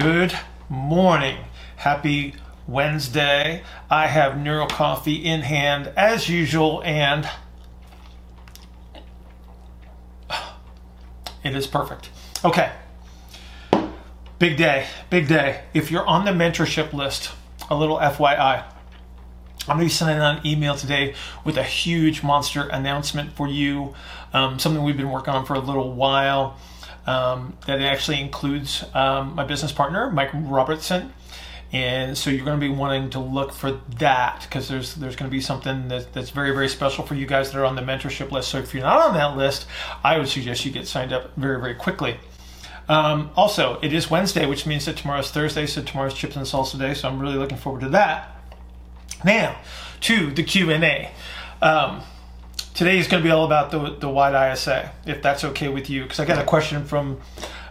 Good morning. Happy Wednesday. I have Neuro Coffee in hand as usual, and it is perfect. Okay. Big day, big day. If you're on the mentorship list, a little FYI. I'm going to be sending out an email today with a huge monster announcement for you. Um, something we've been working on for a little while. Um, that actually includes um, my business partner, Mike Robertson. And so you're going to be wanting to look for that because there's there's going to be something that, that's very very special for you guys that are on the mentorship list. So if you're not on that list, I would suggest you get signed up very very quickly. Um, also, it is Wednesday, which means that tomorrow's Thursday, so tomorrow's Chips and Salsa Day. So I'm really looking forward to that. Now, to the Q and A. Um, today is going to be all about the the wide ISA, if that's okay with you, because I got a question from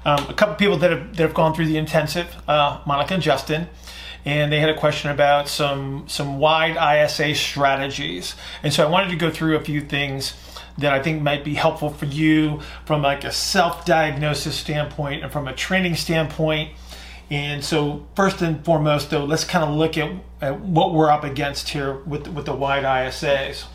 um, a couple people that have that have gone through the intensive, uh, Monica and Justin, and they had a question about some some wide ISA strategies, and so I wanted to go through a few things that I think might be helpful for you from like a self-diagnosis standpoint and from a training standpoint. And so, first and foremost, though, let's kind of look at, at what we're up against here with with the wide ISAs.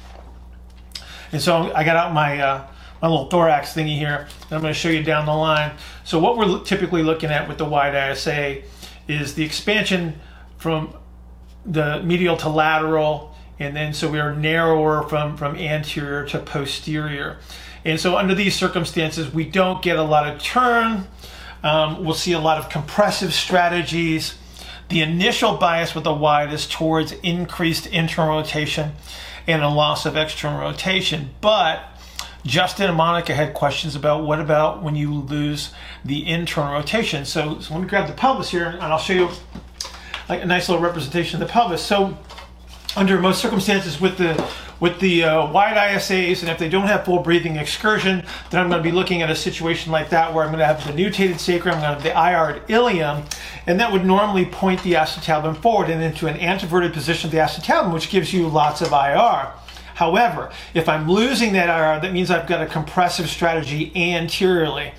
And so, I got out my uh, my little thorax thingy here, and I'm going to show you down the line. So, what we're typically looking at with the wide ISA is the expansion from the medial to lateral and then so we are narrower from, from anterior to posterior. And so under these circumstances, we don't get a lot of turn. Um, we'll see a lot of compressive strategies. The initial bias with the wide is towards increased internal rotation and a loss of external rotation. But Justin and Monica had questions about what about when you lose the internal rotation. So, so let me grab the pelvis here and I'll show you like a nice little representation of the pelvis. So under most circumstances with the with the uh, wide ISAs, and if they don't have full breathing excursion, then I'm going to be looking at a situation like that where I'm going to have the nutated sacrum, I'm going to have the IR ilium, and that would normally point the acetabulum forward and into an anteverted position of the acetabulum, which gives you lots of IR. However, if I'm losing that IR, that means I've got a compressive strategy anteriorly.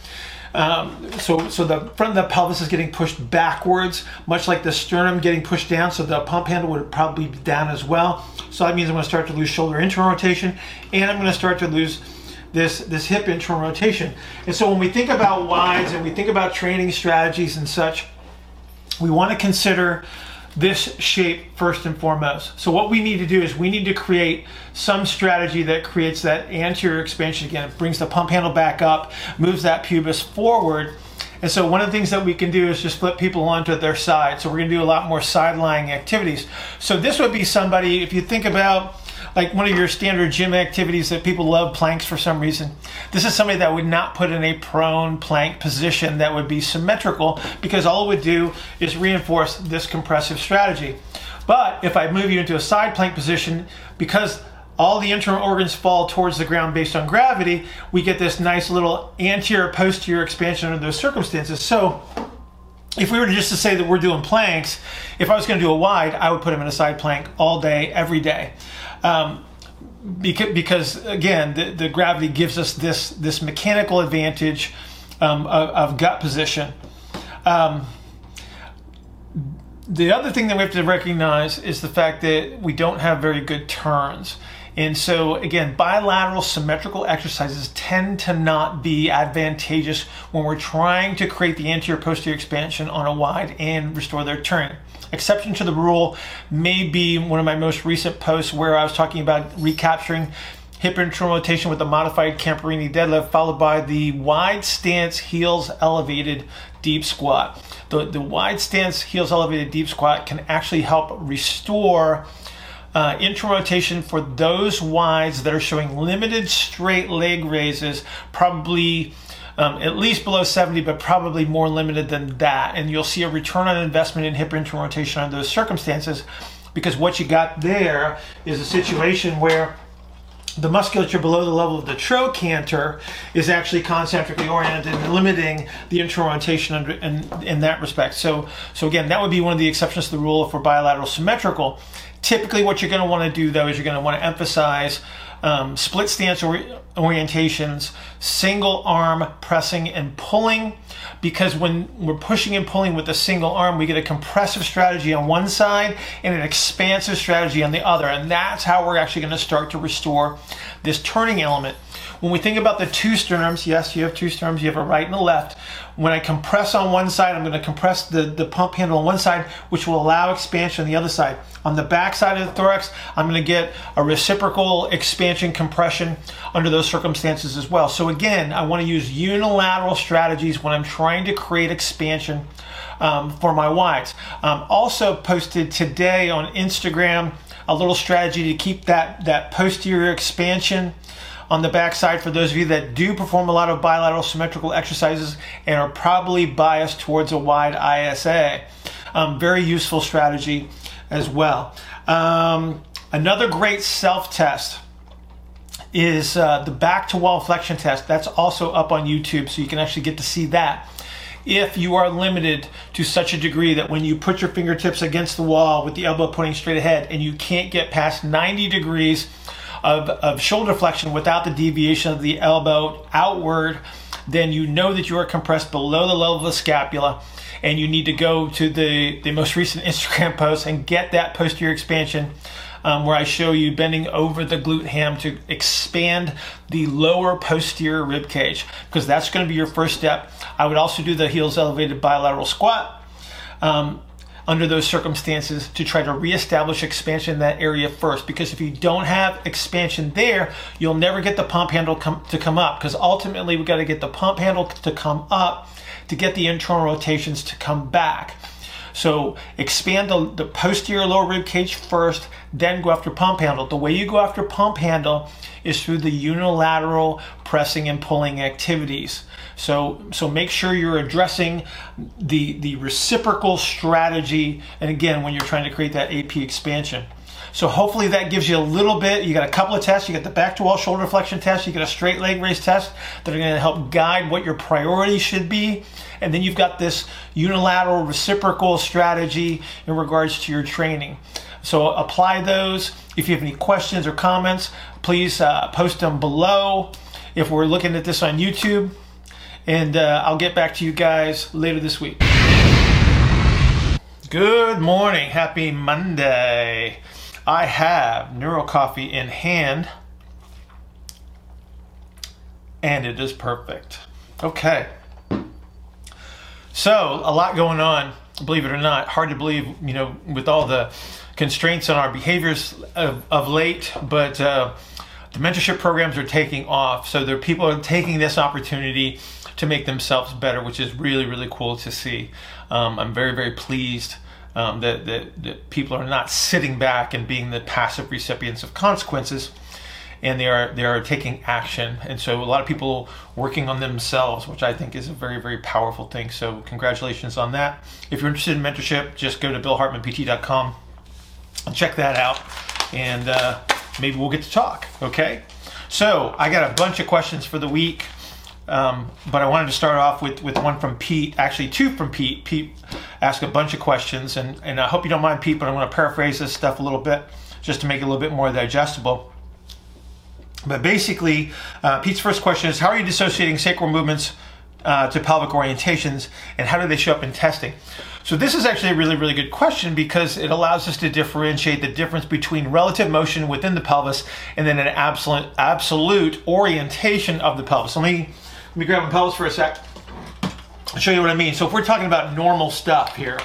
Um, so, so the front of the pelvis is getting pushed backwards, much like the sternum getting pushed down. So the pump handle would probably be down as well. So that means I'm going to start to lose shoulder internal rotation, and I'm going to start to lose this this hip internal rotation. And so when we think about wides and we think about training strategies and such, we want to consider this shape first and foremost. So what we need to do is we need to create some strategy that creates that anterior expansion again. It brings the pump handle back up, moves that pubis forward. And so one of the things that we can do is just flip people onto their side. So we're gonna do a lot more side lying activities. So this would be somebody, if you think about like one of your standard gym activities that people love planks for some reason. This is somebody that would not put in a prone plank position that would be symmetrical because all it would do is reinforce this compressive strategy. But if I move you into a side plank position, because all the internal organs fall towards the ground based on gravity, we get this nice little anterior posterior expansion under those circumstances. So if we were just to say that we're doing planks, if I was going to do a wide, I would put them in a side plank all day, every day. Um, because, because again, the, the gravity gives us this this mechanical advantage um, of, of, gut position. Um, the other thing that we have to recognize is the fact that we don't have very good turns. And so, again, bilateral symmetrical exercises tend to not be advantageous when we're trying to create the anterior posterior expansion on a wide and restore their turn. Exception to the rule may be one of my most recent posts where I was talking about recapturing hip internal rotation with the modified Camperini deadlift, followed by the wide stance heels elevated deep squat. The, the wide stance heels elevated deep squat can actually help restore uh, internal rotation for those wides that are showing limited straight leg raises, probably um, at least below 70, but probably more limited than that. And you'll see a return on investment in hip internal rotation under those circumstances because what you got there is a situation where the musculature below the level of the trochanter is actually concentrically oriented and limiting the internal rotation in, in, in, that respect. So, so again, that would be one of the exceptions to the rule for bilateral symmetrical. Typically, what you're going to want to do though is you're going to want to emphasize um, split stance or- orientations, single arm pressing and pulling. Because when we're pushing and pulling with a single arm, we get a compressive strategy on one side and an expansive strategy on the other. And that's how we're actually going to start to restore this turning element. When we think about the two sternums, yes, you have two sternums, you have a right and a left. When I compress on one side, I'm going to compress the, the pump handle on one side, which will allow expansion on the other side. On the back side of the thorax, I'm going to get a reciprocal expansion compression under those circumstances as well. So again, I want to use unilateral strategies when I'm trying to create expansion um, for my wides. Um, also posted today on Instagram a little strategy to keep that, that posterior expansion on the backside for those of you that do perform a lot of bilateral symmetrical exercises and are probably biased towards a wide ISA. Um, very useful strategy as well. Um, another great self test is uh, the back to wall flexion test. That's also up on YouTube, so you can actually get to see that. If you are limited to such a degree that when you put your fingertips against the wall with the elbow pointing straight ahead and you can't get past 90 degrees of, of shoulder flexion without the deviation of the elbow outward, then you know that you are compressed below the level of the scapula and you need to go to the, the most recent Instagram post and get that posterior expansion um, where I show you bending over the glute ham to expand the lower posterior rib cage because that's going to be your first step. I would also do the heels elevated bilateral squat. Um, under those circumstances to try to reestablish expansion in that area first. Because if you don't have expansion there, you'll never get the pump handle com- to come up. Because ultimately, we got to get the pump handle to come up to get the internal rotations to come back. So expand the, the posterior lower rib cage first, then go after pump handle. The way you go after pump handle is through the unilateral pressing and pulling activities. So, so make sure you're addressing the, the reciprocal strategy. And again, when you're trying to create that AP expansion. So hopefully that gives you a little bit. You got a couple of tests. You got the back to wall shoulder flexion test. You got a straight leg raise test that are going to help guide what your priorities should be. And then you've got this unilateral reciprocal strategy in regards to your training. So apply those. If you have any questions or comments, please uh, post them below. If we're looking at this on YouTube, and uh, I'll get back to you guys later this week. Good morning. Happy Monday. I have Neuro Coffee in hand, and it is perfect. Okay. So, a lot going on, believe it or not. Hard to believe, you know, with all the constraints on our behaviors of, of late, but uh, mentorship programs are taking off. So, there are people are taking this opportunity to make themselves better, which is really, really cool to see. Um, I'm very, very pleased um, that, that, that people are not sitting back and being the passive recipients of consequences and they are they are taking action and so a lot of people working on themselves which i think is a very very powerful thing so congratulations on that if you're interested in mentorship just go to billhartmanpt.com and check that out and uh, maybe we'll get to talk okay so i got a bunch of questions for the week um, but I wanted to start off with, with one from Pete, actually two from Pete. Pete asked a bunch of questions, and, and I hope you don't mind, Pete, but I'm going to paraphrase this stuff a little bit just to make it a little bit more digestible. But basically, uh, Pete's first question is How are you dissociating sacral movements uh, to pelvic orientations, and how do they show up in testing? So, this is actually a really, really good question because it allows us to differentiate the difference between relative motion within the pelvis and then an absolute, absolute orientation of the pelvis. Let me let me grab my pelvis for a sec. I'll show you what I mean. So if we're talking about normal stuff here,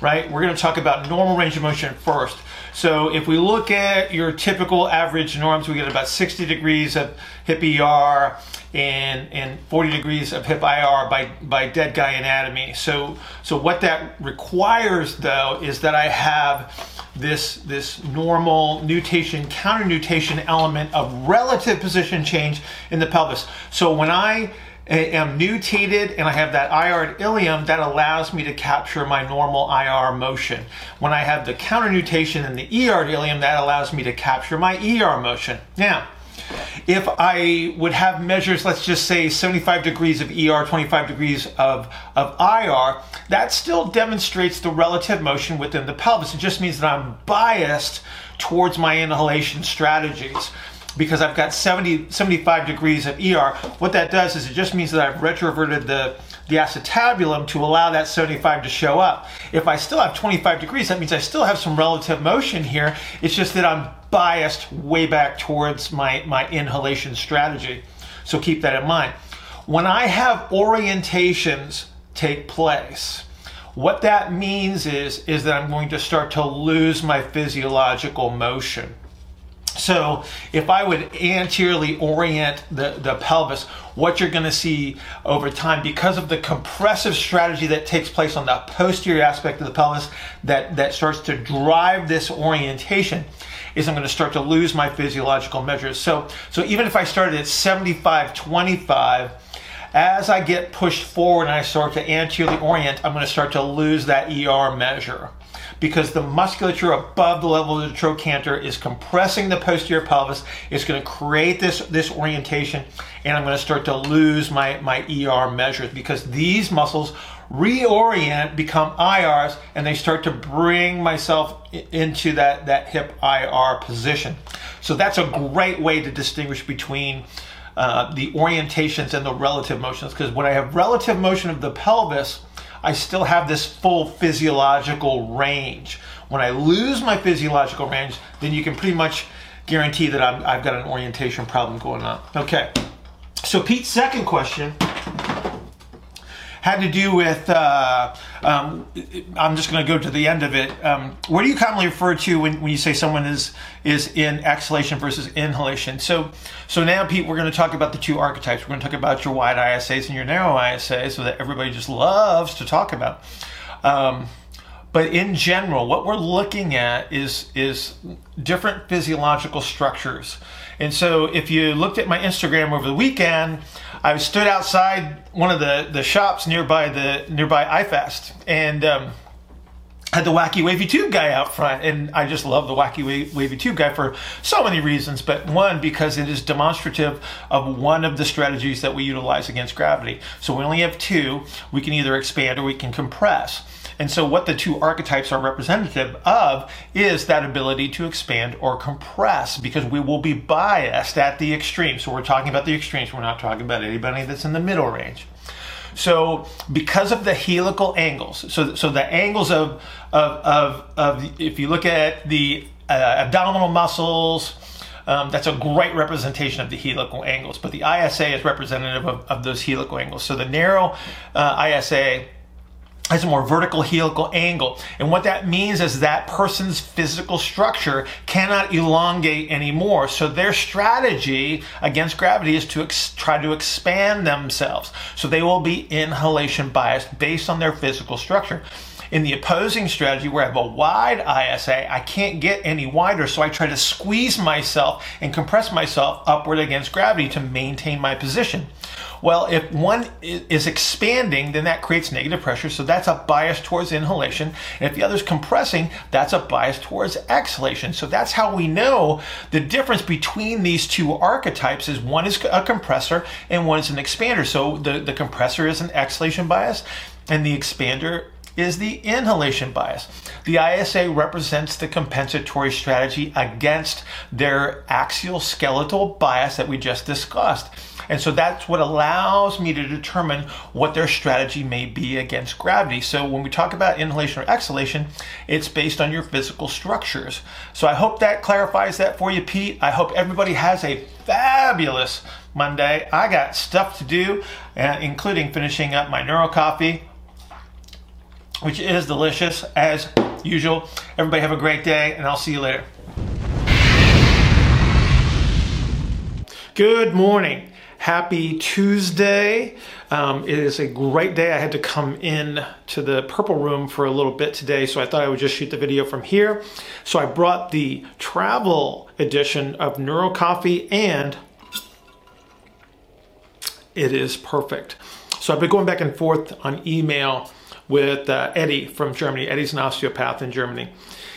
right, we're going to talk about normal range of motion first. So if we look at your typical average norms, we get about 60 degrees of hip ER and, and 40 degrees of hip IR by, by dead guy anatomy. So, so what that requires though is that I have this, this normal nutation, counter nutation element of relative position change in the pelvis. So when I am nutated and I have that IR ilium that allows me to capture my normal IR motion. When I have the counter nutation in the ER ilium, that allows me to capture my ER motion. Now, if I would have measures, let's just say 75 degrees of ER, 25 degrees of, of IR, that still demonstrates the relative motion within the pelvis. It just means that I'm biased towards my inhalation strategies. Because I've got 70, 75 degrees of ER. What that does is it just means that I've retroverted the, the acetabulum to allow that 75 to show up. If I still have 25 degrees, that means I still have some relative motion here. It's just that I'm biased way back towards my, my inhalation strategy. So keep that in mind. When I have orientations take place, what that means is, is that I'm going to start to lose my physiological motion. So if I would anteriorly orient the, the pelvis, what you're going to see over time, because of the compressive strategy that takes place on the posterior aspect of the pelvis that, that starts to drive this orientation, is I'm going to start to lose my physiological measures. So, so even if I started at 75, 25, as I get pushed forward and I start to anteriorly orient, I'm going to start to lose that ER measure because the musculature above the level of the trochanter is compressing the posterior pelvis. It's going to create this, this orientation, and I'm going to start to lose my, my ER measures because these muscles reorient, become IRs, and they start to bring myself into that, that hip IR position. So that's a great way to distinguish between uh, the orientations and the relative motions because when I have relative motion of the pelvis, I still have this full physiological range. When I lose my physiological range, then you can pretty much guarantee that i have got an orientation problem going on. Okay, so Pete's second question had to do with, uh, um, I'm just going to go to the end of it. Um, what do you commonly refer to when, when you say someone is, is in exhalation versus inhalation? So, so now, Pete, we're going to talk about the two archetypes. We're going to talk about your wide ISAs and your narrow ISAs so that everybody just loves to talk about. Um, but in general, what we're looking at is, is different physiological structures. And so if you looked at my Instagram over the weekend, I stood outside one of the, the shops nearby the nearby IFAST. And um, had the wacky wavy tube guy out front. And i just love the wacky wavy tube guy for so many reasons. But one because it is demonstrative of one of the strategies that we utilize against gravity. So we only have two. We can either expand or we can compress and so, what the two archetypes are representative of is that ability to expand or compress because we will be biased at the extreme. So, we're talking about the extremes, we're not talking about anybody that's in the middle range. So, because of the helical angles, so, so the angles of, of, of, of if you look at the uh, abdominal muscles, um, that's a great representation of the helical angles, but the ISA is representative of, of those helical angles. So the narrow uh, ISA has a more vertical helical angle. And what that means is that person's physical structure cannot elongate anymore. So their strategy against gravity is to ex- try to expand themselves. So they will be inhalation biased based on their physical structure. In the opposing strategy, where I have a wide ISA, I can't get any wider, so I try to squeeze myself and compress myself upward against gravity to maintain my position. Well, if one is expanding, then that creates negative pressure. So that's a bias towards inhalation. And if the other is compressing, that's a bias towards exhalation. So that's how we know the difference between these two archetypes is one is a compressor and one is an expander. So the, the compressor is an exhalation bias and the expander is the inhalation bias. The ISA represents the compensatory strategy against their axial skeletal bias that we just discussed. And so that's what allows me to determine what their strategy may be against gravity. So when we talk about inhalation or exhalation, it's based on your physical structures. So I hope that clarifies that for you, Pete. I hope everybody has a fabulous Monday. I got stuff to do, uh, including finishing up my neuro coffee which is delicious as usual. Everybody have a great day, and I'll see you later. Good morning. Happy Tuesday. Um, it is a great day. I had to come in to the purple room for a little bit today, so I thought I would just shoot the video from here. So I brought the travel edition of Neuro Coffee, and it is perfect. So I've been going back and forth on email with uh, Eddie from Germany. Eddie's an osteopath in Germany.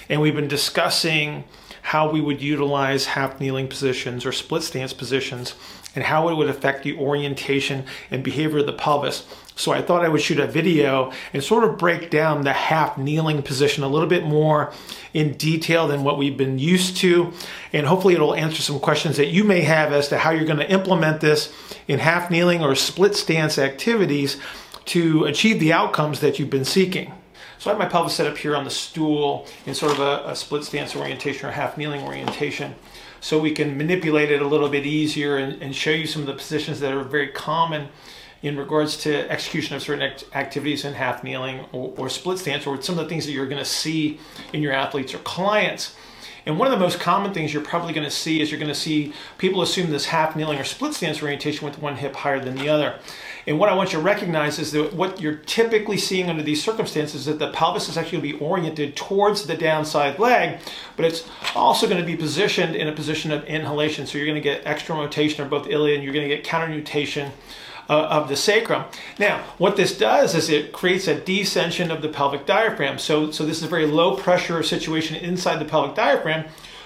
And we've been discussing how we would utilize half kneeling positions or split stance positions and how it would affect the orientation and behavior of the pelvis So I thought I would shoot a video and sort of break down the half kneeling position a little bit more in detail than what we've been used to. And hopefully it'll answer some questions that you may have as to how you're going to implement this in half kneeling or split stance activities to achieve the outcomes that you've been seeking. So I have my pelvis set up here on the stool in sort of a, a split stance orientation or half kneeling orientation so we can manipulate it a little bit easier and, and show you some of the positions that are very common in regards to execution of certain act activities in half kneeling or, or, split stance or some of the things that you're going to see in your athletes or clients. And one of the most common things you're probably going to see is you're going to see people assume this half kneeling or split stance orientation with one hip higher than the other. And what I want you to recognize is that what you're typically seeing under these circumstances is that the pelvis is actually going to be oriented towards the downside leg, but it's also going to be positioned in a position of inhalation. So you're going to get external rotation of both ilia and you're going to get counter nutation uh, of the sacrum. Now, what this does is it creates a descension of the pelvic diaphragm. So, so this is a very low pressure situation inside the pelvic diaphragm,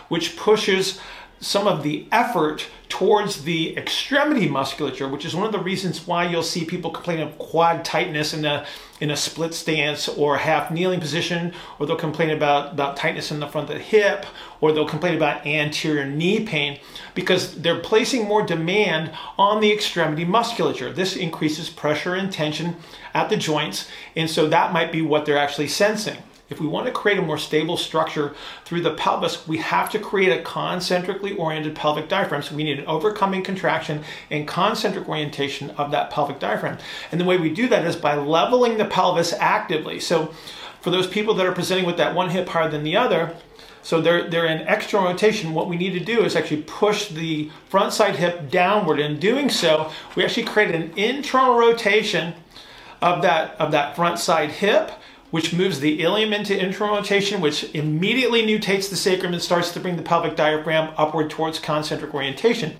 which pushes some of the effort towards the extremity musculature, which is one of the reasons why you'll see people complain of quad tightness in a in a split stance or half kneeling position, or they'll complain about, about tightness in the front of the hip, or they'll complain about anterior knee pain because they're placing more demand on the extremity musculature. This increases pressure and tension at the joints, and so that might be what they're actually sensing. If we want to create a more stable structure through the pelvis, we have to create a concentrically oriented pelvic diaphragm. So we need an overcoming contraction and concentric orientation of that pelvic diaphragm. And the way we do that is by leveling the pelvis actively. So for those people that are presenting with that one hip higher than the other, so they're, they're in external rotation. What we need to do is actually push the front side hip downward. In doing so, we actually create an internal rotation of that, of that front side hip which moves the ilium into internal rotation, which immediately nutates the sacrum and starts to bring the pelvic diaphragm upward towards concentric orientation.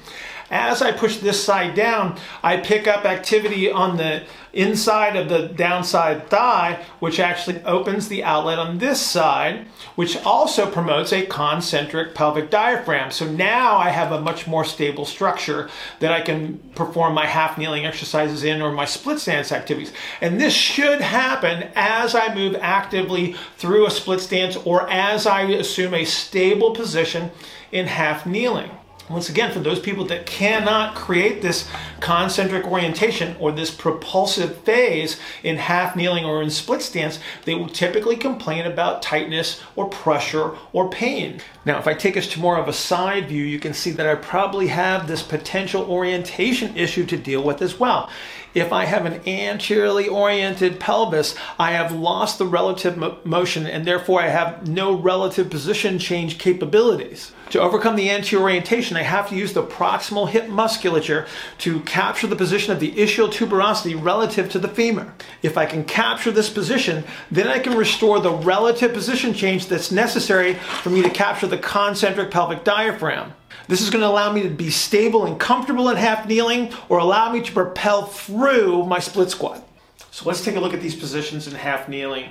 As I push this side down, I pick up activity on the inside of the downside thigh, which actually opens the outlet on this side, which also promotes a concentric pelvic diaphragm. So now I have a much more stable structure that I can perform my half kneeling exercises in or my split stance activities. And this should happen as I move actively through a split stance or as I assume a stable position in half kneeling. Once again, for those people that cannot create this concentric orientation or this propulsive phase in half kneeling or in split stance, they will typically complain about tightness or pressure or pain. Now, if I take us to more of a side view, you can see that I probably have this potential orientation issue to deal with as well. If I have an anteriorly oriented pelvis, I have lost the relative mo motion and therefore I have no relative position change capabilities. To overcome the anterior orientation, I have to use the proximal hip musculature to capture the position of the ischial tuberosity relative to the femur. If I can capture this position, then I can restore the relative position change that's necessary for me to capture the concentric pelvic diaphragm. This is going to allow me to be stable and comfortable in half kneeling or allow me to propel through my split squat. So let's take a look at these positions in half kneeling.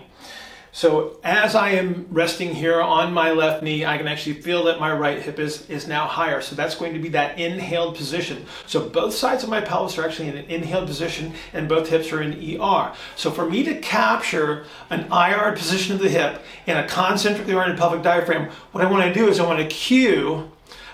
So as I am resting here on my left knee, I can actually feel that my right hip is, is now higher. So that's going to be that inhaled position. So both sides of my pelvis are actually in an inhaled position and both hips are in ER. So for me to capture an IR position of the hip and a concentrically oriented pelvic diaphragm, what I want to do is I want to cue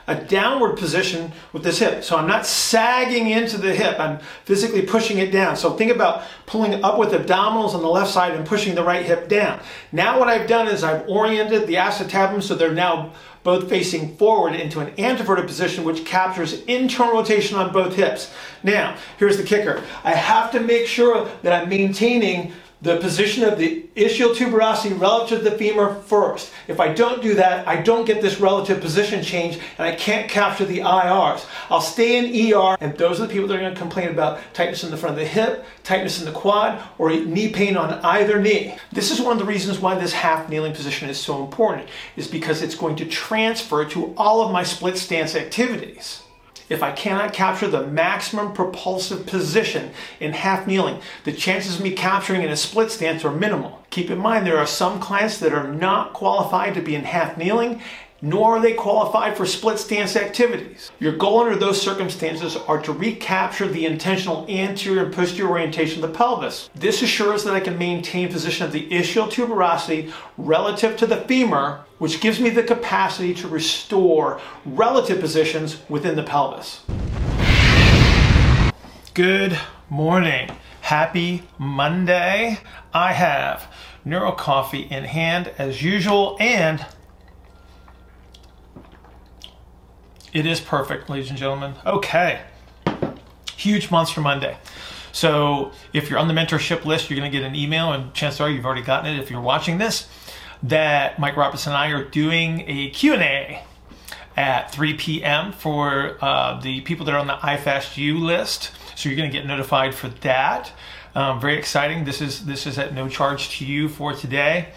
a downward position with this hip. So I'm not sagging into the hip, I'm physically pushing it down. So think about pulling up with abdominals on the left side and pushing the right hip down. Now what I've done is I've oriented the acetabulum so they're now both facing forward into an anteverted position which captures internal rotation on both hips. Now, here's the kicker. I have to make sure that I'm maintaining the position of the ischial tuberosity relative to the femur first. If I don't do that, I don't get this relative position change and I can't capture the IRs. I'll stay in ER and those are the people that are going to complain about tightness in the front of the hip, tightness in the quad, or knee pain on either knee. This is one of the reasons why this half kneeling position is so important, is because it's going to transfer to all of my split stance activities if I cannot capture the maximum propulsive position in half kneeling, the chances of me capturing in a split stance are minimal. Keep in mind there are some clients that are not qualified to be in half kneeling nor are they qualified for split stance activities. Your goal under those circumstances are to recapture the intentional anterior and posterior orientation of the pelvis. This assures that I can maintain position of the ischial tuberosity relative to the femur, which gives me the capacity to restore relative positions within the pelvis. Good morning. Happy Monday. I have Neuro Coffee in hand as usual and It is perfect, ladies and gentlemen. Okay. Huge Monster Monday. So if you're on the mentorship list, you're going to get an email, and chances are you've already gotten it if you're watching this, that Mike Robertson and I are doing a Q&A at 3 p.m. for uh, the people that are on the iFastU list. So you're going to get notified for that. Um, very exciting. This is this is at no charge to you for today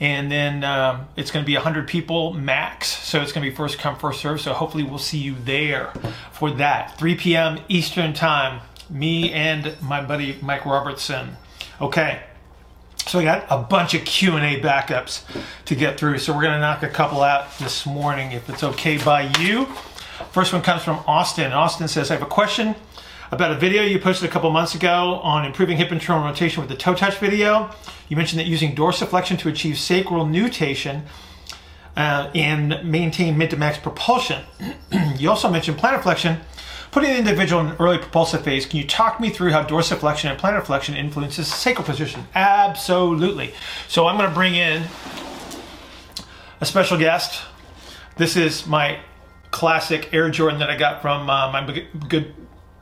and then um, it's going to be 100 people max so it's going to be first come first serve so hopefully we'll see you there for that 3 p.m eastern time me and my buddy mike robertson okay so I got a bunch of Q&A backups to get through. So we're going to knock a couple out this morning if it's okay by you. First one comes from Austin. Austin says, I have a question about a video you posted a couple months ago on improving hip internal rotation with the toe touch video. You mentioned that using dorsiflexion to achieve sacral nutation uh, and maintain mid to max propulsion. you also mentioned plantar flexion, putting the individual in an early propulsive phase. Can you talk me through how dorsiflexion and plantar flexion influences sacral position? Absolutely. So I'm going to bring in a special guest. This is my classic Air Jordan that I got from uh, my good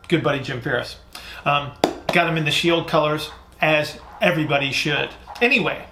good buddy Jim Ferris. Um, got him in the shield colors as everybody should. Anyway,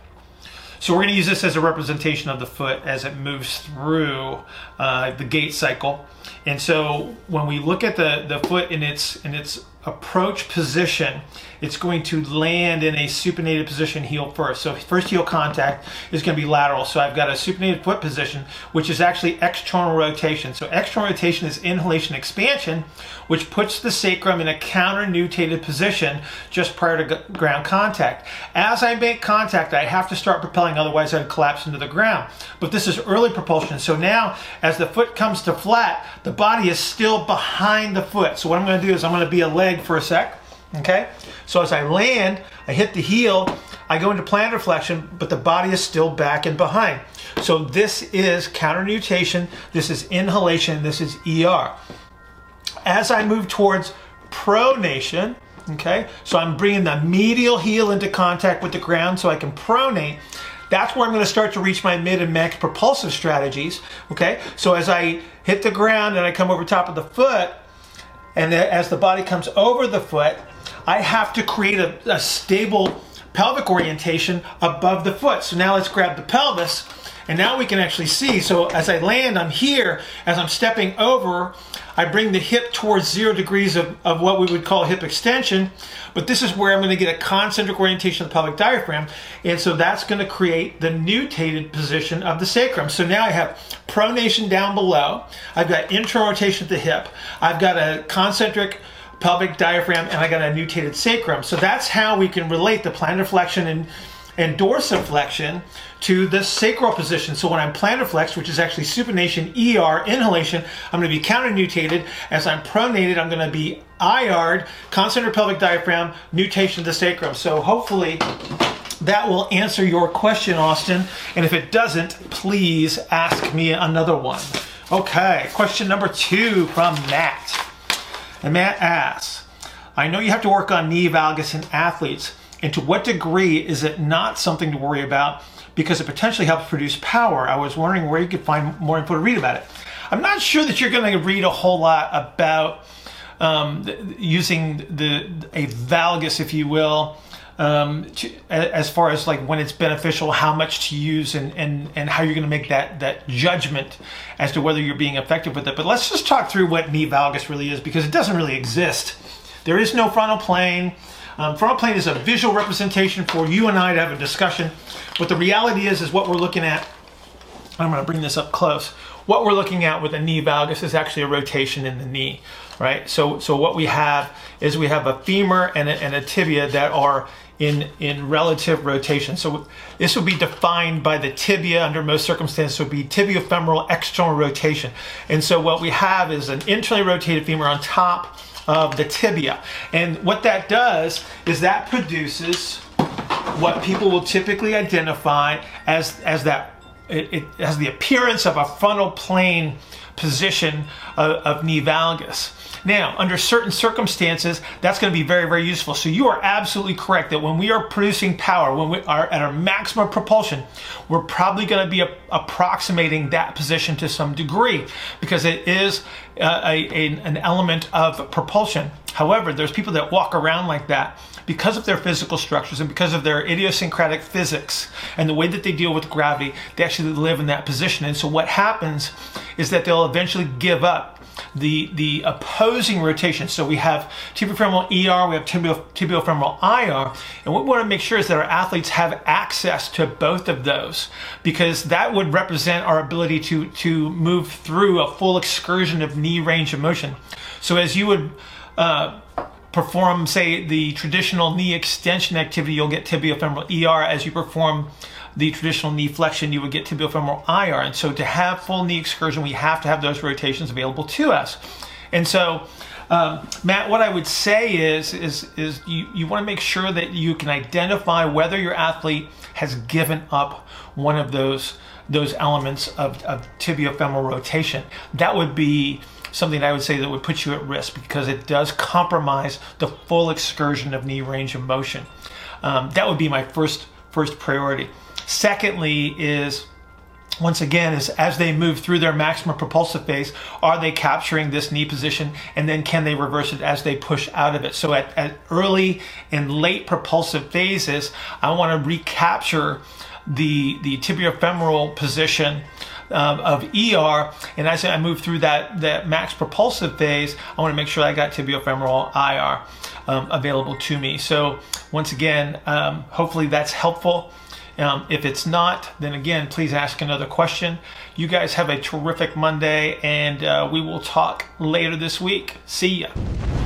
so we're going to use this as a representation of the foot as it moves through uh, the gait cycle. And so when we look at the, the foot in its in its approach position, it's going to land in a supinated position heel first. So first heel contact is going to be lateral. So I've got a supinated foot position, which is actually external rotation. So external rotation is inhalation expansion, which puts the sacrum in a counter-nutated position just prior to ground contact. As I make contact, I have to start propelling, otherwise I'd collapse into the ground. But this is early propulsion. So now as the foot comes to flat, the body is still behind the foot. So what I'm going to do is I'm going to be a leg for a sec. Okay? So as I land, I hit the heel, I go into plantar flexion, but the body is still back and behind. So this is counter nutation, this is inhalation, this is ER. As I move towards pronation, okay, so I'm bringing the medial heel into contact with the ground so I can pronate. That's where I'm going to start to reach my mid and max propulsive strategies. Okay, so as I hit the ground and I come over top of the foot, and as the body comes over the foot, I have to create a, a stable pelvic orientation above the foot. So now let's grab the pelvis and now we can actually see. So as I land, I'm here. As I'm stepping over, I bring the hip towards zero degrees of, of what we would call hip extension. But this is where I'm going to get a concentric orientation of the pelvic diaphragm. And so that's going to create the nutated position of the sacrum. So now I have pronation down below. I've got internal rotation at the hip. I've got a concentric pelvic diaphragm, and I got a nutated sacrum. So that's how we can relate the plantar flexion and, and dorsiflexion to the sacral position. So when I'm plantar flexed, which is actually supination, ER, inhalation, I'm going to be counter nutated. As I'm pronated, I'm going to be IR'd, concentric pelvic diaphragm, nutation of the sacrum. So hopefully that will answer your question, Austin. And if it doesn't, please ask me another one. Okay, question number two from Matt. And Matt asks, I know you have to work on knee valgus in athletes, and to what degree is it not something to worry about because it potentially helps produce power? I was wondering where you could find more info to read about it. I'm not sure that you're going to read a whole lot about um, using the a valgus, if you will, um, to, as far as like when it's beneficial, how much to use, and and and how you're going to make that that judgment as to whether you're being effective with it. But let's just talk through what knee valgus really is because it doesn't really exist. There is no frontal plane. Um, frontal plane is a visual representation for you and I to have a discussion. But the reality is, is what we're looking at. I'm going to bring this up close. What we're looking at with a knee valgus is actually a rotation in the knee, right? So, so what we have is we have a femur and a, and a tibia that are in, in relative rotation. So this would be defined by the tibia under most circumstances would be tibiofemoral external rotation. And so what we have is an internally rotated femur on top of the tibia. And what that does is that produces what people will typically identify as, as that, it, it has the appearance of a frontal plane position of, of knee valgus. Now, under certain circumstances, that's going to be very, very useful. So you are absolutely correct that when we are producing power, when we are at our maximum propulsion, we're probably going to be a, approximating that position to some degree because it is uh, a, a, an element of propulsion. However, there's people that walk around like that because of their physical structures and because of their idiosyncratic physics and the way that they deal with gravity, they actually live in that position. And so what happens is that they'll eventually give up the the opposing rotation. So we have tibiofemoral ER, we have tibio, tibiofemoral IR, and what we want to make sure is that our athletes have access to both of those because that would represent our ability to to move through a full excursion of knee range of motion. So as you would uh, perform, say, the traditional knee extension activity, you'll get tibiofemoral ER. As you perform the traditional knee flexion, you would get tibiofemoral IR. And so to have full knee excursion, we have to have those rotations available to us. And so, um, Matt, what I would say is, is, is you, you want to make sure that you can identify whether your athlete has given up one of those, those elements of, of tibiofemoral rotation. That would be something I would say that would put you at risk because it does compromise the full excursion of knee range of motion. Um, that would be my first first priority. Secondly, is once again is as they move through their maximum propulsive phase are they capturing this knee position and then can they reverse it as they push out of it so at, at early and late propulsive phases i want to recapture the the tibiofemoral position um, of ER, and as I move through that that max propulsive phase, I want to make sure I got tibiofemoral IR um, available to me. So once again, um, hopefully that's helpful. Um, if it's not, then again, please ask another question. You guys have a terrific Monday, and uh, we will talk later this week. See ya.